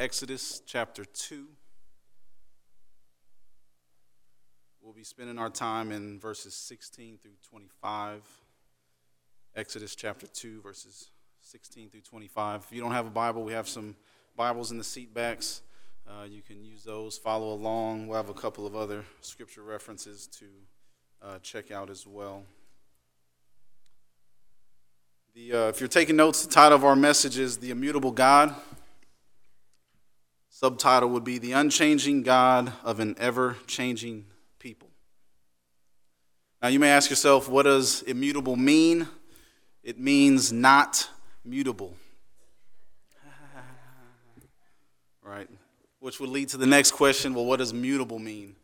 Exodus chapter 2. We'll be spending our time in verses 16 through 25. Exodus chapter 2, verses 16 through 25. If you don't have a Bible, we have some Bibles in the seat backs. Uh, you can use those, follow along. We'll have a couple of other scripture references to uh, check out as well. The, uh, if you're taking notes, the title of our message is The Immutable God. Subtitle would be The Unchanging God of an Ever Changing People. Now, you may ask yourself, what does immutable mean? It means not mutable. right? Which would lead to the next question well, what does mutable mean?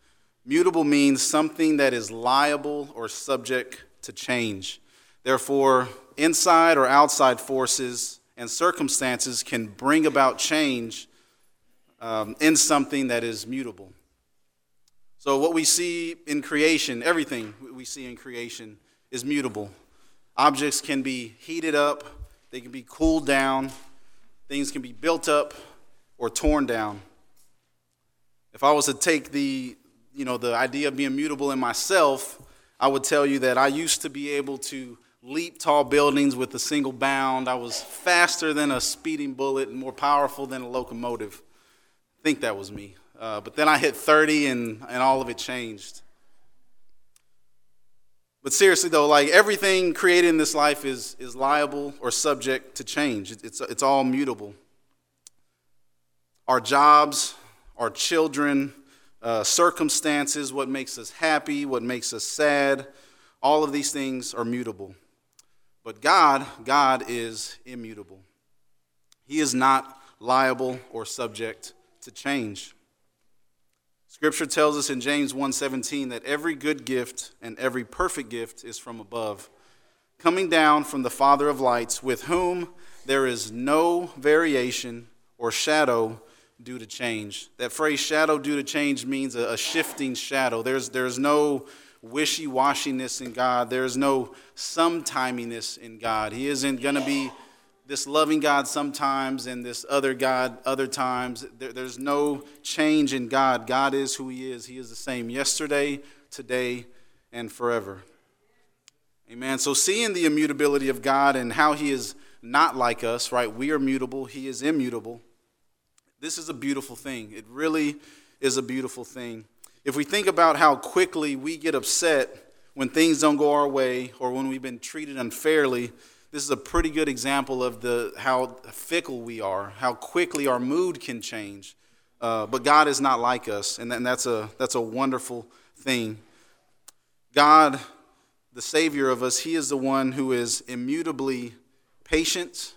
Mutable means something that is liable or subject to change. Therefore, inside or outside forces and circumstances can bring about change um, in something that is mutable. So, what we see in creation, everything we see in creation, is mutable. Objects can be heated up, they can be cooled down, things can be built up or torn down. If I was to take the, you know, the idea of being mutable in myself, I would tell you that I used to be able to leap tall buildings with a single bound. I was faster than a speeding bullet and more powerful than a locomotive think that was me. Uh, but then I hit 30 and, and all of it changed. But seriously, though, like everything created in this life is, is liable or subject to change, it's, it's all mutable. Our jobs, our children, uh, circumstances, what makes us happy, what makes us sad, all of these things are mutable. But God, God is immutable. He is not liable or subject to change. Scripture tells us in James 1:17 that every good gift and every perfect gift is from above, coming down from the Father of lights, with whom there is no variation or shadow due to change. That phrase shadow due to change means a, a shifting shadow. There's, there's no wishy washiness in God, there's no sometiminess in God. He isn't going to be this loving God sometimes and this other God other times. There, there's no change in God. God is who He is. He is the same yesterday, today, and forever. Amen. So, seeing the immutability of God and how He is not like us, right? We are mutable, He is immutable. This is a beautiful thing. It really is a beautiful thing. If we think about how quickly we get upset when things don't go our way or when we've been treated unfairly, this is a pretty good example of the, how fickle we are, how quickly our mood can change. Uh, but God is not like us, and, that's, a, that's a wonderful thing. God, the Savior of us, He is the one who is immutably patient,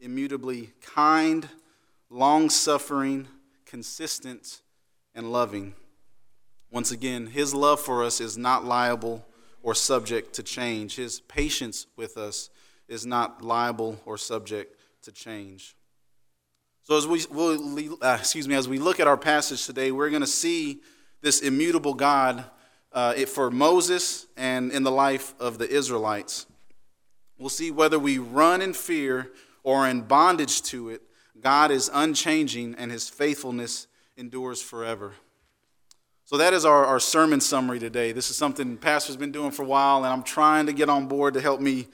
immutably kind, long suffering, consistent, and loving. Once again, His love for us is not liable or subject to change. His patience with us is not liable or subject to change. So as we we'll, uh, excuse me, as we look at our passage today, we're going to see this immutable God uh, it, for Moses and in the life of the Israelites. We'll see whether we run in fear or in bondage to it. God is unchanging and his faithfulness endures forever. So that is our, our sermon summary today. This is something Pastor's been doing for a while, and I'm trying to get on board to help me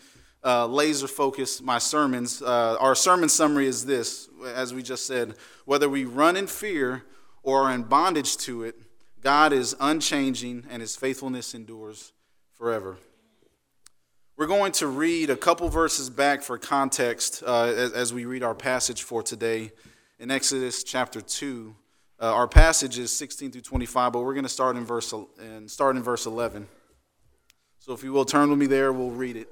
uh, laser focus my sermons. Uh, our sermon summary is this, as we just said whether we run in fear or are in bondage to it, God is unchanging and his faithfulness endures forever. We're going to read a couple verses back for context uh, as, as, we read our passage for today in Exodus chapter 2. Uh, our passage is 16 through 25, but we're going to start in verse, and start in verse 11. So if you will turn with me there, we'll read it.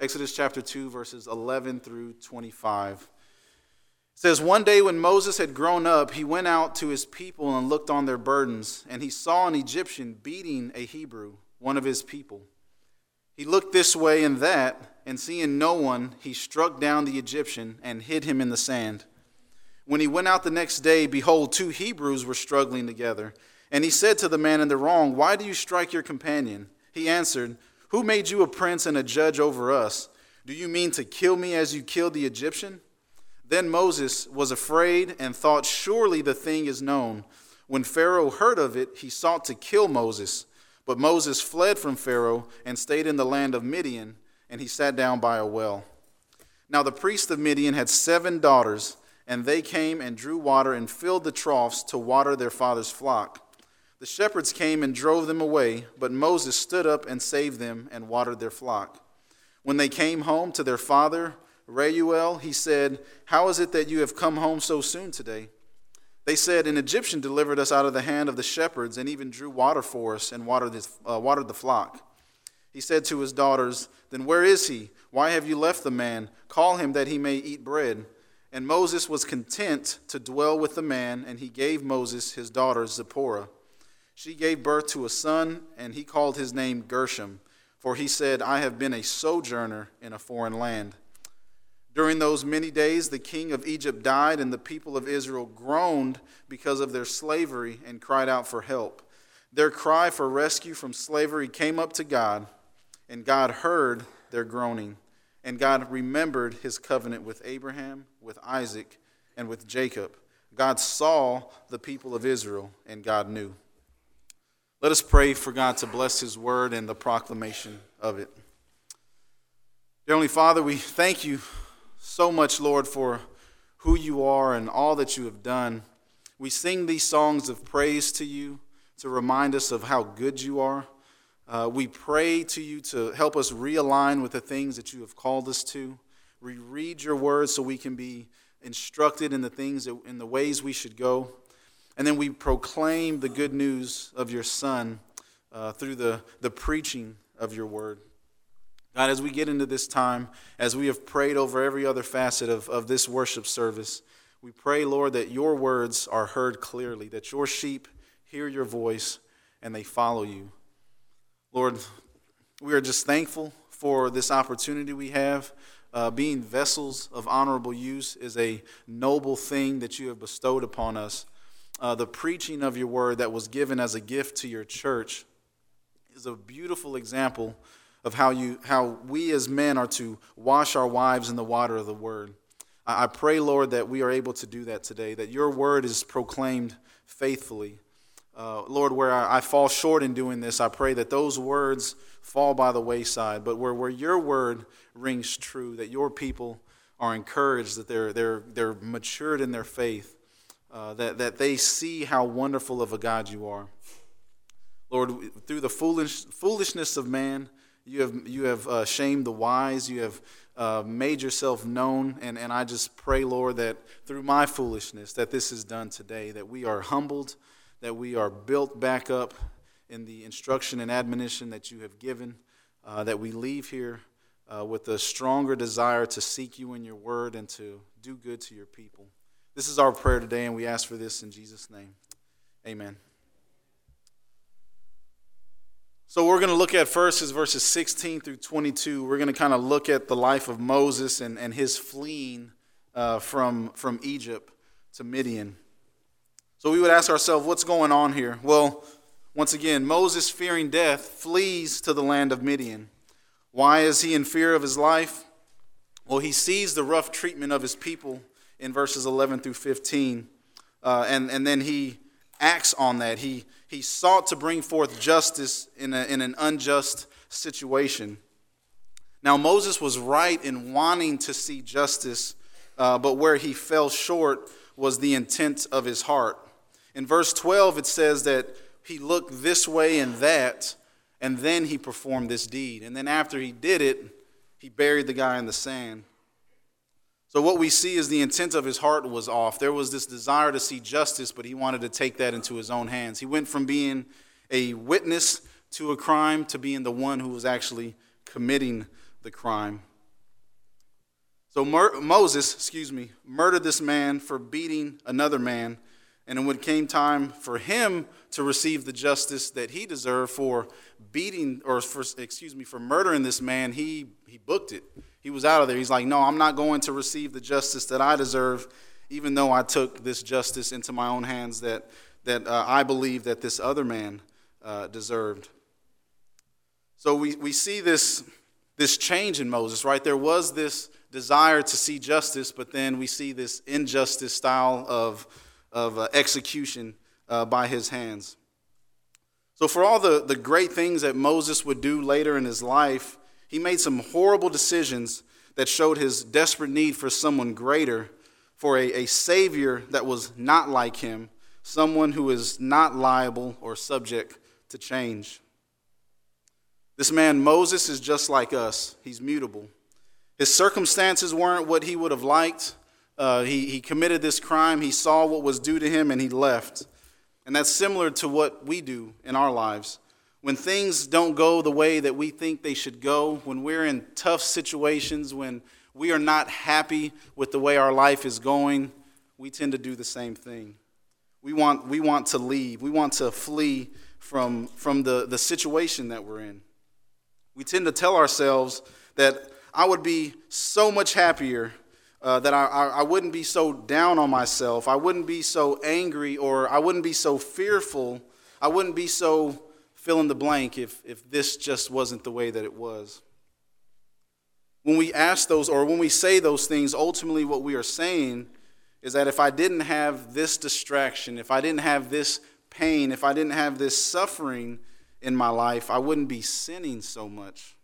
Exodus chapter 2, verses 11 through 25. It says, One day when Moses had grown up, he went out to his people and looked on their burdens, and he saw an Egyptian beating a Hebrew, one of his people. He looked this way and that, and seeing no one, he struck down the Egyptian and hid him in the sand. When he went out the next day, behold, two Hebrews were struggling together. And he said to the man in the wrong, Why do you strike your companion? He answered, who made you a prince and a judge over us? Do you mean to kill me as you killed the Egyptian? Then Moses was afraid and thought, Surely the thing is known. When Pharaoh heard of it, he sought to kill Moses. But Moses fled from Pharaoh and stayed in the land of Midian, and he sat down by a well. Now the priest of Midian had seven daughters, and they came and drew water and filled the troughs to water their father's flock. The shepherds came and drove them away, but Moses stood up and saved them and watered their flock. When they came home to their father, Reuel, he said, How is it that you have come home so soon today? They said, An Egyptian delivered us out of the hand of the shepherds and even drew water for us and watered, his, uh, watered the flock. He said to his daughters, Then where is he? Why have you left the man? Call him that he may eat bread. And Moses was content to dwell with the man, and he gave Moses his daughter Zipporah. She gave birth to a son, and he called his name Gershom, for he said, I have been a sojourner in a foreign land. During those many days, the king of Egypt died, and the people of Israel groaned because of their slavery and cried out for help. Their cry for rescue from slavery came up to God, and God heard their groaning. And God remembered his covenant with Abraham, with Isaac, and with Jacob. God saw the people of Israel, and God knew. Let us pray for God to bless his word and the proclamation of it. Dear Heavenly Father, we thank you so much, Lord, for who you are and all that you have done. We sing these songs of praise to you to remind us of how good you are. Uh, we pray to you to help us realign with the things that you have called us to. We read your word so we can be instructed in the things that, in the ways we should go. And then we proclaim the good news of your Son uh, through the, the preaching of your word. God, as we get into this time, as we have prayed over every other facet of, of this worship service, we pray, Lord, that your words are heard clearly, that your sheep hear your voice and they follow you. Lord, we are just thankful for this opportunity we have. Uh, being vessels of honorable use is a noble thing that you have bestowed upon us uh, the preaching of your word that was given as a gift to your church is a beautiful example of how, you, how we as men are to wash our wives in the water of the word. I, I pray, Lord, that we are able to do that today, that your word is proclaimed faithfully. Uh, Lord, where I, I, fall short in doing this, I pray that those words fall by the wayside, but where, where your word rings true, that your people are encouraged, that they're, they're, they're matured in their faith, uh, that, that they see how wonderful of a God you are. Lord, through the foolish, foolishness of man, you have, you have uh, shamed the wise, you have uh, made yourself known, and, and I just pray, Lord, that through my foolishness, that this is done today, that we are humbled, that we are built back up in the instruction and admonition that you have given, uh, that we leave here uh, with a stronger desire to seek you in your word and to do good to your people. This is our prayer today, and we ask for this in Jesus' name. Amen. So, we're going to look at first is verses 16 through 22. We're going to kind of look at the life of Moses and, and his fleeing uh, from, from Egypt to Midian. So, we would ask ourselves, what's going on here? Well, once again, Moses, fearing death, flees to the land of Midian. Why is he in fear of his life? Well, he sees the rough treatment of his people in verses 11 through 15. Uh, and, and then he acts on that. He, he sought to bring forth justice in, a, in an unjust situation. Now, Moses was right in wanting to see justice, uh, but where he fell short was the intent of his heart. In verse 12, it says that he looked this way and that, and then he performed this deed. And then after he did it, he buried the guy in the sand. So, what we see is the intent of his heart was off. There was this desire to see justice, but he wanted to take that into his own hands. He went from being a witness to a crime to being the one who was actually committing the crime. So, Moses, excuse me, murdered this man for beating another man. And when it came time for him to receive the justice that he deserved for beating, or for, excuse me, for murdering this man, he, he booked it he was out of there. He's like, No, I'm not going to receive the justice that I deserve, even though I took this justice into my own hands that, that uh, I believe that this other man uh, deserved. So we, we see this, this change in Moses, right? There was this, desire to see justice, but then we see this injustice style of, of uh, execution uh, by his hands. So, for all the, the great things that Moses would do later in his life, he made some horrible decisions that showed his desperate need for someone greater, for a, a Savior that was not like him, someone who is not liable or subject to change. This man, Moses, is just like us, he's mutable. His circumstances weren't what he would have liked. Uh, he, he committed this crime, he saw what was due to him, and he left. And that's similar to what we do in our lives. When things don't go the way that we think they should go, when we're in tough situations, when we are not happy with the way our life is going, we tend to do the same thing. We want, we want to leave, we want to flee from, from the, the situation that we're in. We tend to tell ourselves that I would be so much happier, uh, that I, I, I wouldn't be so down on myself, I wouldn't be so angry, or I wouldn't be so fearful, I wouldn't be so fill in the blank if, if this just wasn't the way that it was. When we ask those, or when we say those things, ultimately what we are saying is that if I didn't have this distraction, if I didn't have this pain, if I didn't have this suffering in my life, I wouldn't be sinning so much.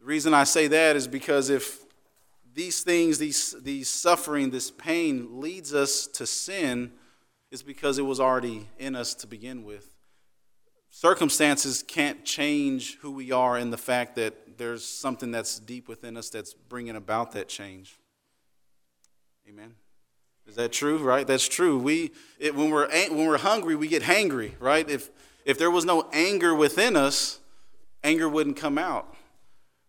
The reason I say that is because if these things, these, these suffering, this pain leads us to sin, it's because it was already in us to begin with circumstances can't change who we are in the fact that there's something that's deep within us that's bringing about that change. Amen. Is that true? Right? That's true. We it, when we're when we're hungry, we get hangry. Right? If if there was no anger within us, anger wouldn't come out.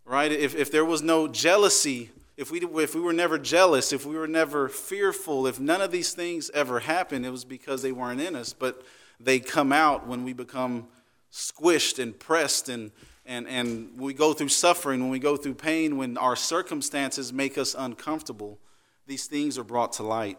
Right? If if there was no jealousy, if we if we were never jealous, if we were never fearful, if none of these things ever happened, it was because they weren't in us. But they come out when we become squished and pressed and, and, and we go through suffering, when we go through pain, when our circumstances make us uncomfortable. These things are brought to light.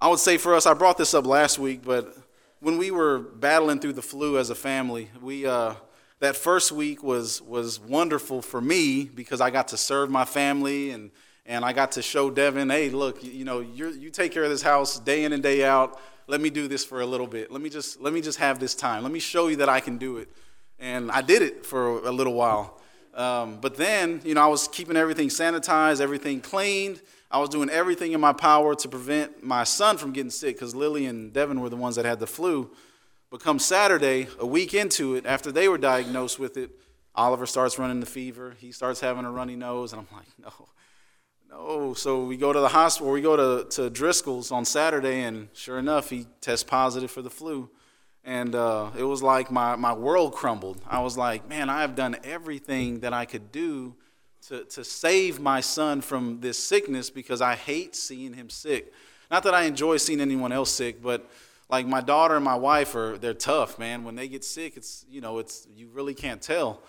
I would say for us, I brought this up last week, but when we were battling through the flu as a family, we, uh, that first week was, was wonderful for me because I got to serve my family and, and I got to show Devin, hey, look, you, you know, you take care of this house day in and day out let me do this for a little bit. Let me just let me just have this time. Let me show you that I can do it. And I did it for a little while. Um, but then, you know, I was keeping everything sanitized, everything cleaned. I was doing everything in my power to prevent my son from getting sick because Lily and Devin were the ones that had the flu. But come Saturday, a week into it, after they were diagnosed with it, Oliver starts running the fever. He starts having a runny nose, and I'm like, no, no. So we go to the hospital, we go to, to Driscoll's on Saturday, and sure enough, he tests positive for the flu. And uh, it was like my, my world crumbled. I was like, man, I have done everything that I could do to, to save my son from this sickness because I hate seeing him sick. Not that I enjoy seeing anyone else sick, but like my daughter and my wife are they're tough, man. When they get sick, it's you know it's you really can't tell.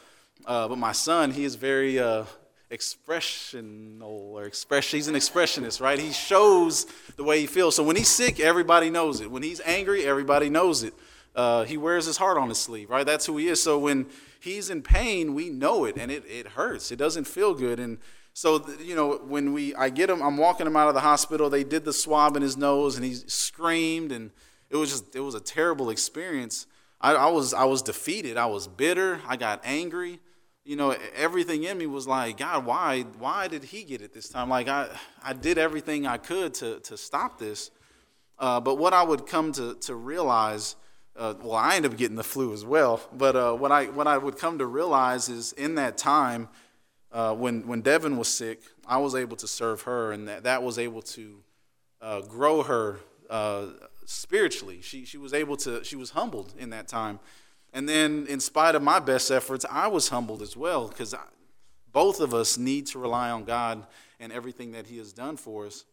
Uh, but my son, he is very uh, expressional or expression. He's an expressionist, right? He shows the way he feels. So when he's sick, everybody knows it. When he's angry, everybody knows it. Uh, he wears his heart on his sleeve, right? That's who he is. So when he's in pain, we know it, and it, it hurts. It doesn't feel good. And so you know, when we I get him, I'm walking him out of the hospital. They did the swab in his nose, and he screamed, and it was just it was a terrible experience. I, I was I was defeated. I was bitter. I got angry you know, everything in me was like, God, why, why did he get it this time? Like I, I did everything I could to, to stop this. Uh, but what I would come to, to realize, uh, well, I ended up getting the flu as well. But uh, what I, what I would come to realize is in that time, uh, when, when Devin was sick, I was able to serve her, and that, that was able to uh, grow her uh, spiritually. She, she was able to, she was humbled in that time. And then, in spite of my best efforts, I was humbled as well because both of us need to rely on God and everything that He has done for us.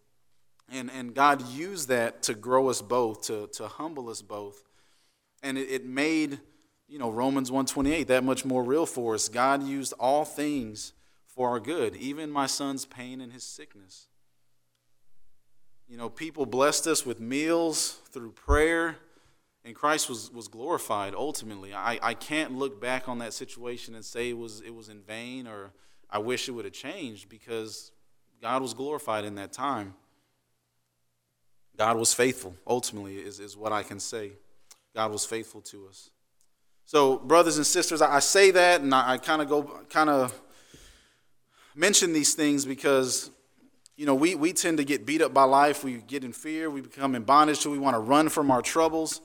And, and God used that to grow us both, to, to humble us both. And it, it made, you know, Romans 128 that much more real for us. God used all things for our good, even my son's pain and his sickness. You know, people blessed us with meals through prayer and Christ was, was glorified ultimately. I, I can't look back on that situation and say it was, it was in vain or I wish it would have changed because God was glorified in that time. God was faithful, ultimately, is, is what I can say. God was faithful to us. So, brothers and sisters, I, say that and I kind of go, kind of mention these things because, you know, we, we tend to get beat up by life. We get in fear. We become in bondage. So we want to run from our troubles.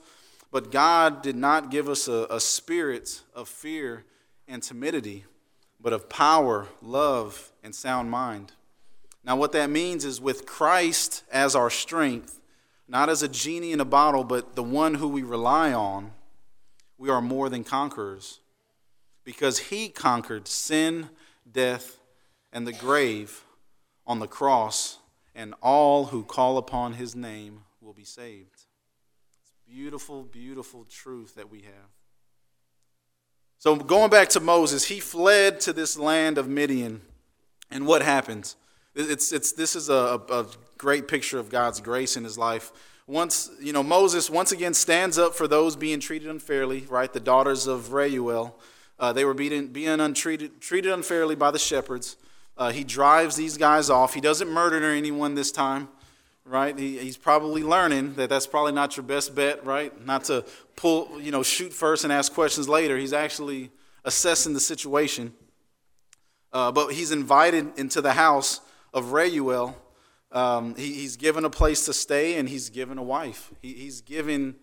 But God did not give us a, a spirit of fear and timidity, but of power, love, and sound mind. Now, what that means is with Christ as our strength, not as a genie in a bottle, but the one who we rely on, we are more than conquerors because he conquered sin, death, and the grave on the cross, and all who call upon his name will be saved. It's beautiful, beautiful truth that we have. So, going back to Moses, he fled to this land of Midian. And what happened? It's, it's, this is a, a great picture of God's grace in his life. Once, you know, Moses once again stands up for those being treated unfairly, right? The daughters of Reuel. Uh, they were being, being untreated, treated unfairly by the shepherds. Uh, he drives these guys off. He doesn't murder anyone this time, right? He, he's probably learning that that's probably not your best bet, right? Not to pull, you know, shoot first and ask questions later. He's actually assessing the situation. Uh, but he's invited into the house of Reuel. Um, he, he's given a place to stay and he's given a wife. He, he's given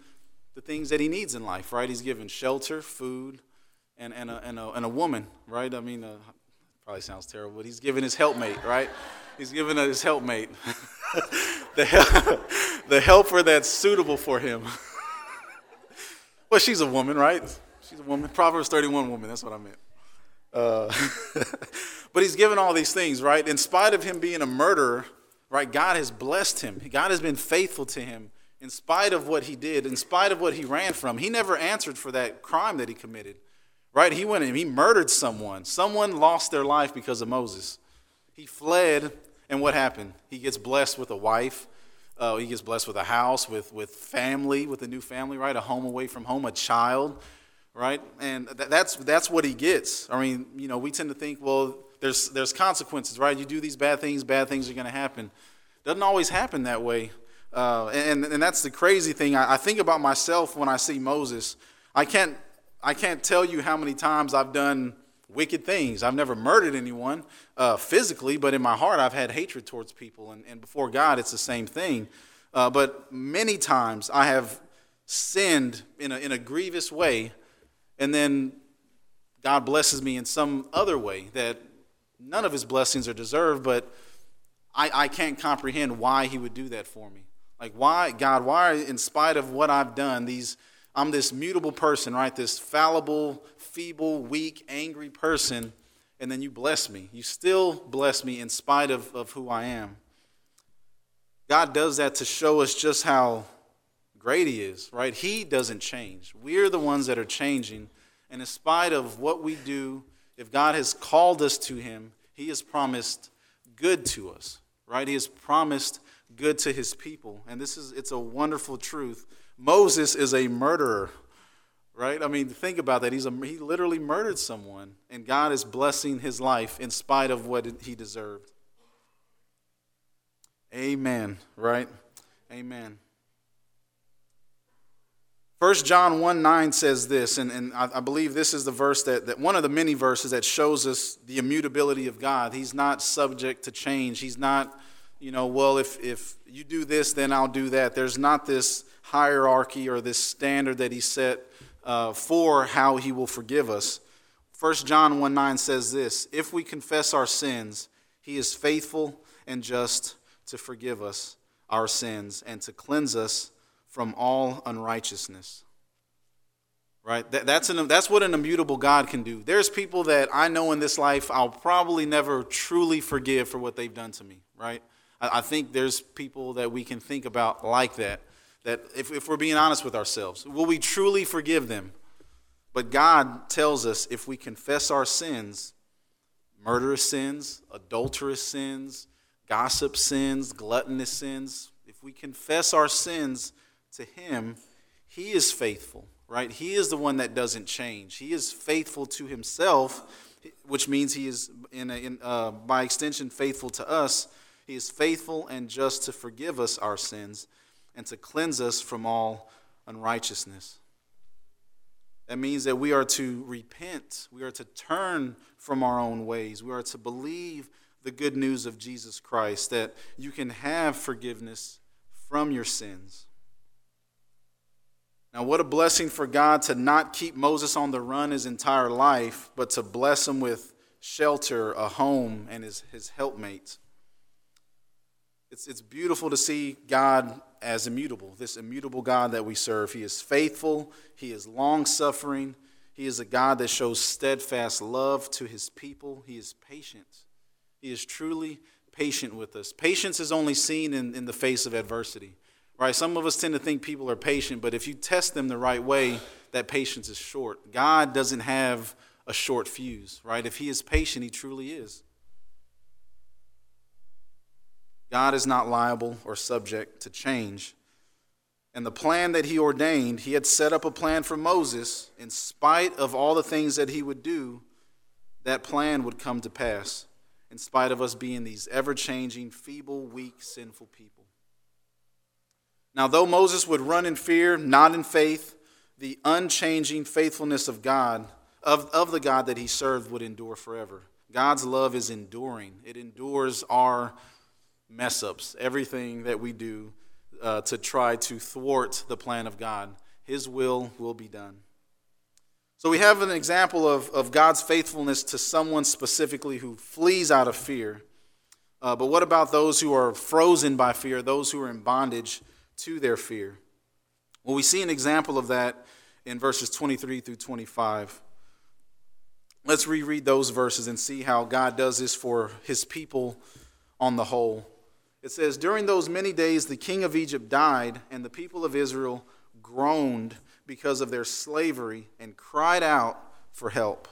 the things that he needs in life, right? He's given shelter, food, and, and, a, and, a, and a woman, right? I mean, uh, probably sounds terrible, but he's giving his helpmate, right? He's giving his helpmate, the, the helper that's suitable for him. well, she's a woman, right? She's a woman. Proverbs 31 woman, that's what I meant. Uh, but he's given all these things, right? In spite of him being a murderer, right? God has blessed him. God has been faithful to him in spite of what he did, in spite of what he ran from. He never answered for that crime that he committed, right? He went and he murdered someone. Someone lost their life because of Moses. He fled, and what happened? He gets blessed with a wife. Uh, he gets blessed with a house, with, with family, with a new family, right? A home away from home, a child, right? And th- that's, that's what he gets. I mean, you know, we tend to think, well, there's, there's consequences, right? You do these bad things, bad things are going to happen. Doesn't always happen that way. Uh, and, and that's the crazy thing. I, I think about myself when I see Moses. I can't, I can't tell you how many times I've done wicked things. I've never murdered anyone uh, physically, but in my heart, I've had hatred towards people. And, and before God, it's the same thing. Uh, but many times I have sinned in a, in a grievous way, and then God blesses me in some other way that None of his blessings are deserved, but I, I can't comprehend why he would do that for me. Like, why, God, why, in spite of what I've done, these, I'm this mutable person, right? This fallible, feeble, weak, angry person, and then you bless me. You still bless me in spite of, of who I am. God does that to show us just how great He is, right? He doesn't change. We're the ones that are changing. And in spite of what we do, if God has called us to Him, He has promised good to us, right? He has promised good to His people. And this is, it's a wonderful truth. Moses is a murderer, right? I mean, think about that. He's a, he literally murdered someone, and God is blessing his life in spite of what he deserved. Amen, right? Amen. 1 John 1 9 says this, and, and I, I, believe this is the verse that, that one of the many verses that shows us the immutability of God. He's not subject to change. He's not, you know, well, if, if you do this, then I'll do that. There's not this hierarchy or this standard that He set uh, for how He will forgive us. 1 John 1 9 says this If we confess our sins, He is faithful and just to forgive us our sins and to cleanse us from all unrighteousness. Right? That, that's, an, that's what an immutable God can do. There's people that I know in this life I'll probably never truly forgive for what they've done to me, right? I, I think there's people that we can think about like that. That if, if we're being honest with ourselves, will we truly forgive them? But God tells us if we confess our sins, murderous sins, adulterous sins, gossip sins, gluttonous sins, if we confess our sins, to him, he is faithful, right? He is the one that doesn't change. He is faithful to himself. which means he is, in, a, in uh, by extension, faithful to us. He is faithful and just to forgive us our sins and to cleanse us from all unrighteousness. That means that we are to repent, we are to turn from our own ways, we are to believe the good news of Jesus Christ, that you can have forgiveness from your sins. Now, what a blessing for God to not keep Moses on the run his entire life, but to bless him with shelter, a home, and his, his helpmates. It's, it's beautiful to see God as immutable, this immutable God that we serve. He is faithful, He is long suffering, He is a God that shows steadfast love to His people, He is patient. He is truly patient with us. Patience is only seen in, in the face of adversity. Right? Some of us tend to think people are patient, but if you test them the right way, that patience is short. God doesn't have a short fuse, right? If He is patient, He truly is. God is not liable or subject to change. And the plan that he ordained, he had set up a plan for Moses. In spite of all the things that he would do, that plan would come to pass, in spite of us being these ever changing, feeble, weak, sinful people. Now, though Moses would run in fear, not in faith, the unchanging faithfulness of God, of, of the God that he served, would endure forever. God's love is enduring, it endures our mess ups, everything that we do uh, to try to thwart the plan of God. His will will be done. So we have an example of, of God's faithfulness to someone specifically who flees out of fear. Uh, but what about those who are frozen by fear, those who are in bondage to their fear? Well, we see an example of that in verses 23 through 25. Let's reread those verses and see how God does this for his people on the whole. It says, During those many days, the king of Egypt died, and the people of Israel groaned because of their slavery and cried out for help.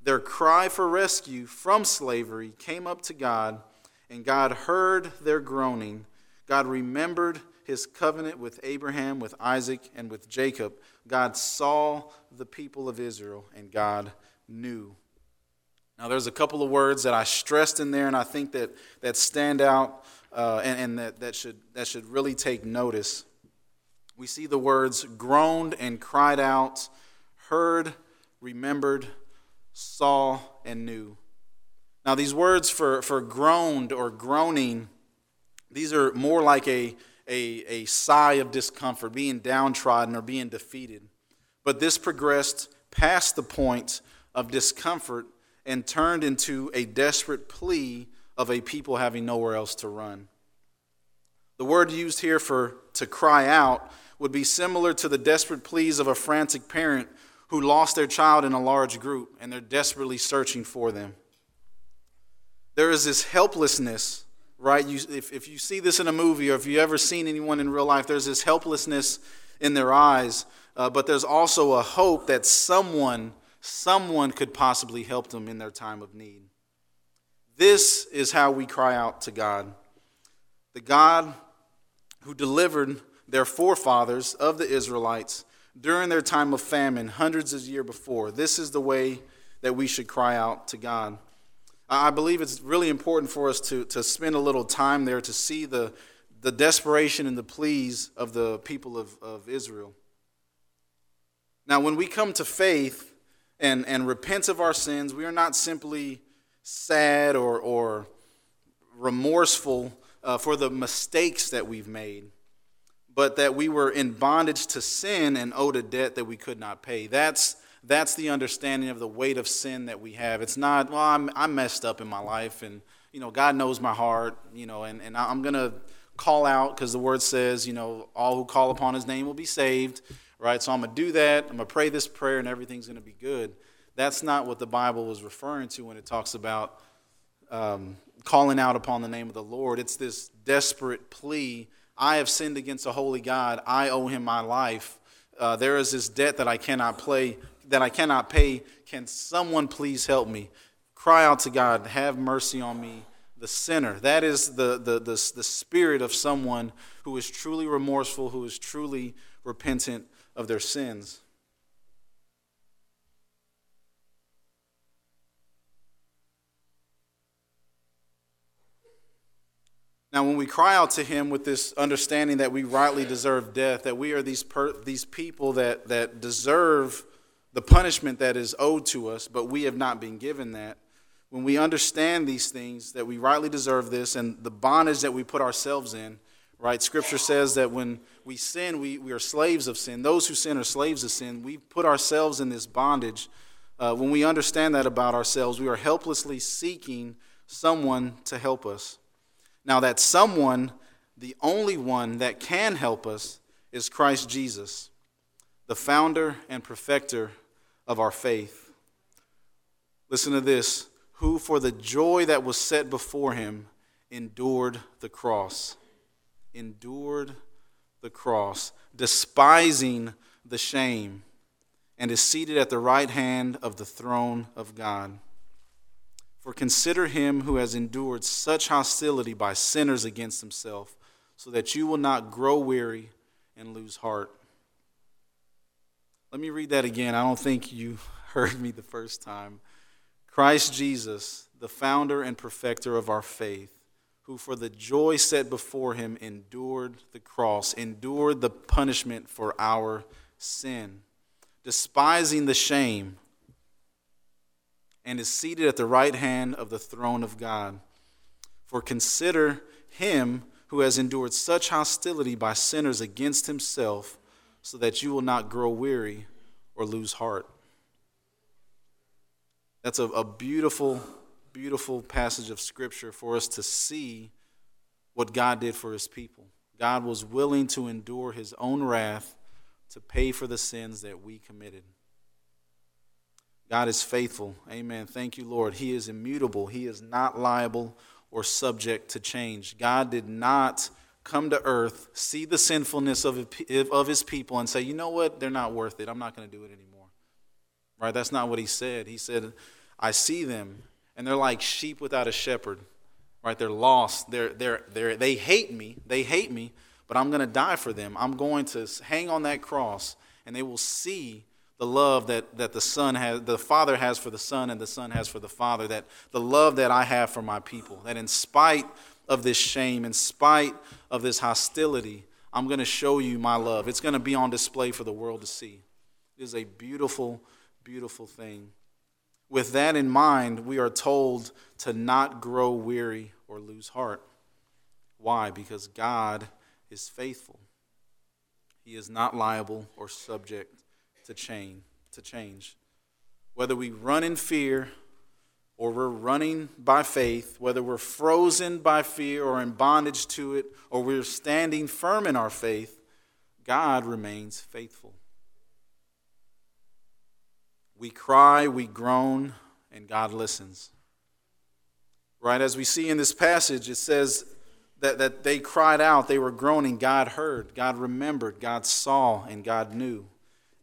Their cry for rescue from slavery came up to God, and God heard their groaning. God remembered his covenant with Abraham, with Isaac, and with Jacob. God saw the people of Israel, and God knew. Now, there's a couple of words that I stressed in there, and I think that, that stand out uh, and, and that, that, should, that should really take notice. We see the words groaned and cried out, heard, remembered, saw, and knew. Now, these words for, for groaned or groaning, these are more like a, a, a sigh of discomfort, being downtrodden or being defeated. But this progressed past the point of discomfort and turned into a desperate plea of a people having nowhere else to run. The word used here for to cry out would be similar to the desperate pleas of a frantic parent who lost their child in a large group and they're desperately searching for them. There is this helplessness, right? You, if, if you see this in a movie or if you've ever seen anyone in real life, there's this helplessness in their eyes, uh, but there's also a hope that someone, someone could possibly help them in their time of need. This is how we cry out to God. The God who delivered their forefathers of the Israelites during their time of famine hundreds of years before. This is the way that we should cry out to God. I believe it's really important for us to, to spend a little time there to see the, the desperation and the pleas of the people of, of Israel. Now, when we come to faith and, and repent of our sins, we are not simply sad or, or remorseful uh, for the mistakes that we've made, but that we were in bondage to sin and owed a debt that we could not pay. That's, that's the understanding of the weight of sin that we have. It's not, well, I'm, I'm messed up in my life, and, you know, God knows my heart, you know, and, and I'm going to call out because the word says, you know, all who call upon his name will be saved, right? So I'm going to do that. I'm going to pray this prayer, and everything's going to be good. That's not what the Bible was referring to when it talks about um, calling out upon the name of the Lord. It's this desperate plea I have sinned against a holy God. I owe him my life. Uh, there is this debt that I cannot play, that I cannot pay. Can someone please help me? Cry out to God, have mercy on me, the sinner. That is the, the, the, the spirit of someone who is truly remorseful, who is truly repentant of their sins. Now, when we cry out to Him with this understanding that we rightly deserve death, that we are these, per, these people that, that deserve the punishment that is owed to us, but we have not been given that, when we understand these things, that we rightly deserve this, and the bondage that we put ourselves in, right? Scripture says that when we sin, we, we are slaves of sin. Those who sin are slaves of sin. We put ourselves in this bondage. Uh, when we understand that about ourselves, we are helplessly seeking someone to help us. Now, that someone, the only one that can help us, is Christ Jesus, the founder and perfecter of our faith. Listen to this who, for the joy that was set before him, endured the cross. Endured the cross, despising the shame, and is seated at the right hand of the throne of God. For consider him who has endured such hostility by sinners against himself, so that you will not grow weary and lose heart. Let me read that again. I don't think you heard me the first time. Christ Jesus, the founder and perfecter of our faith, who for the joy set before him endured the cross, endured the punishment for our sin, despising the shame and is seated at the right hand of the throne of God. For consider him who has endured such hostility by sinners against himself, so that you will not grow weary or lose heart. That's a, a beautiful, beautiful passage of Scripture for us to see what God did for his people. God was willing to endure his own wrath to pay for the sins that we committed. God is faithful. Amen. Thank you, Lord. He is immutable. He is not liable or subject to change. God did not come to earth, see the sinfulness of, of his people, and say, you know what? They're not worth it. I'm not going to do it anymore. Right? That's not what he said. He said, I see them, and they're like sheep without a shepherd. Right? They're lost. They're, they're, they're, they hate me. They hate me, but I'm going to die for them. I'm going to hang on that cross, and they will see the love that, that the son has the father has for the son and the son has for the father that the love that i have for my people that in spite of this shame in spite of this hostility i'm going to show you my love. It's going to be on display for the world to see. It is a beautiful beautiful thing. With that in mind we are told to not grow weary or lose heart. Why? Because god is faithful. He is not liable or subject to change, to change. Whether we run in fear or we're running by faith, whether we're frozen by fear or in bondage to it, or we're standing firm in our faith, God remains faithful. We cry, we groan, and God listens. Right? As we see in this passage, it says that, that they cried out, they were groaning. God heard, God remembered, God saw, and God knew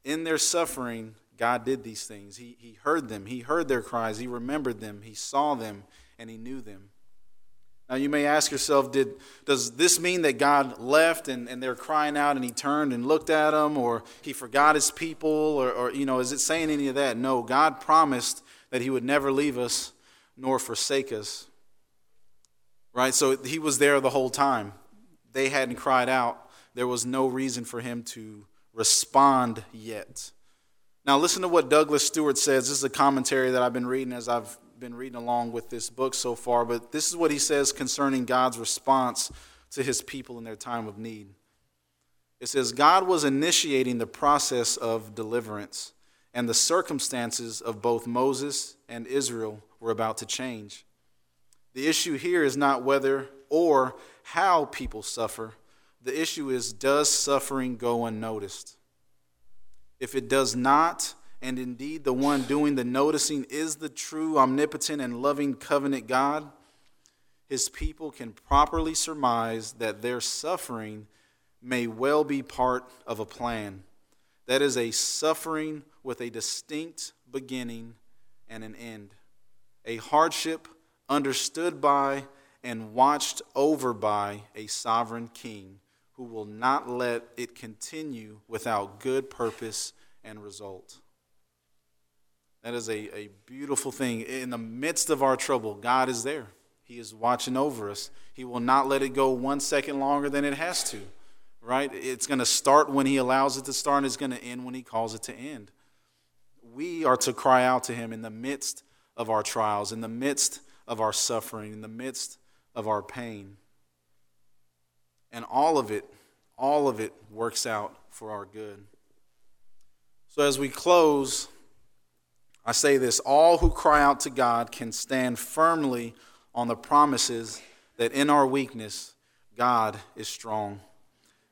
in their suffering, God did these things. He, he heard them, He heard their cries, He remembered them, He saw them, and He knew them. Now, you may ask yourself, did, does this mean that God left and, and they're crying out and He turned and looked at them, or He forgot His people, or, or, you know, is it saying any of that? No, God promised that He would never leave us nor forsake us. Right? So He was there the whole time. They hadn't cried out. There was no reason for Him to respond yet. Now, listen to what Douglas Stuart says. This is a commentary that I've been reading as I've been reading along with this book so far, but this is what he says concerning God's response to his people in their time of need. It says, God was initiating the process of deliverance, and the circumstances of both Moses and Israel were about to change. The issue here is not whether or how people suffer, the issue is does suffering go unnoticed? If it does not, and indeed the one doing the noticing is the true, omnipotent, and loving covenant God, his people can properly surmise that their suffering may well be part of a plan. That is a suffering with a distinct beginning and an end, a hardship understood by and watched over by a sovereign king who will not let it continue without good purpose and result. That is a, a beautiful thing. In the midst of our trouble, God is there. He is watching over us. He will not let it go one second longer than it has to, right? It's going to start when He allows it to start, and it's going to end when He calls it to end. We are to cry out to Him in the midst of our trials, in the midst of our suffering, in the midst of our pain. And all of it, all of it works out for our good. So as we close, I say this all who cry out to God can stand firmly on the promises that in our weakness, God is strong.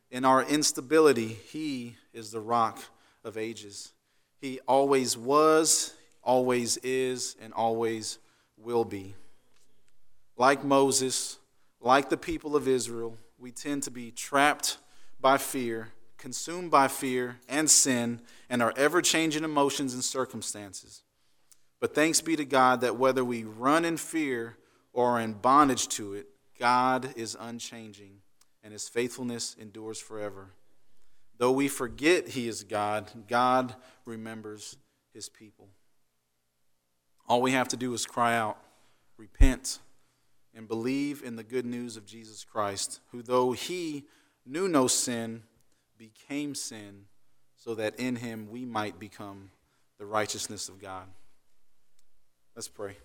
In our instability, He is the rock of ages. He always was, always is, and always will be. Like Moses, like the people of Israel, we tend to be trapped by fear, consumed by fear and sin, and our ever changing emotions and circumstances. But thanks be to God that whether we run in fear or are in bondage to it, God is unchanging and his faithfulness endures forever. Though we forget he is God, God remembers his people. All we have to do is cry out, repent, and believe in the good news of Jesus Christ, who, though he knew no sin, became sin, so that in him we might become the righteousness of God. Let's pray.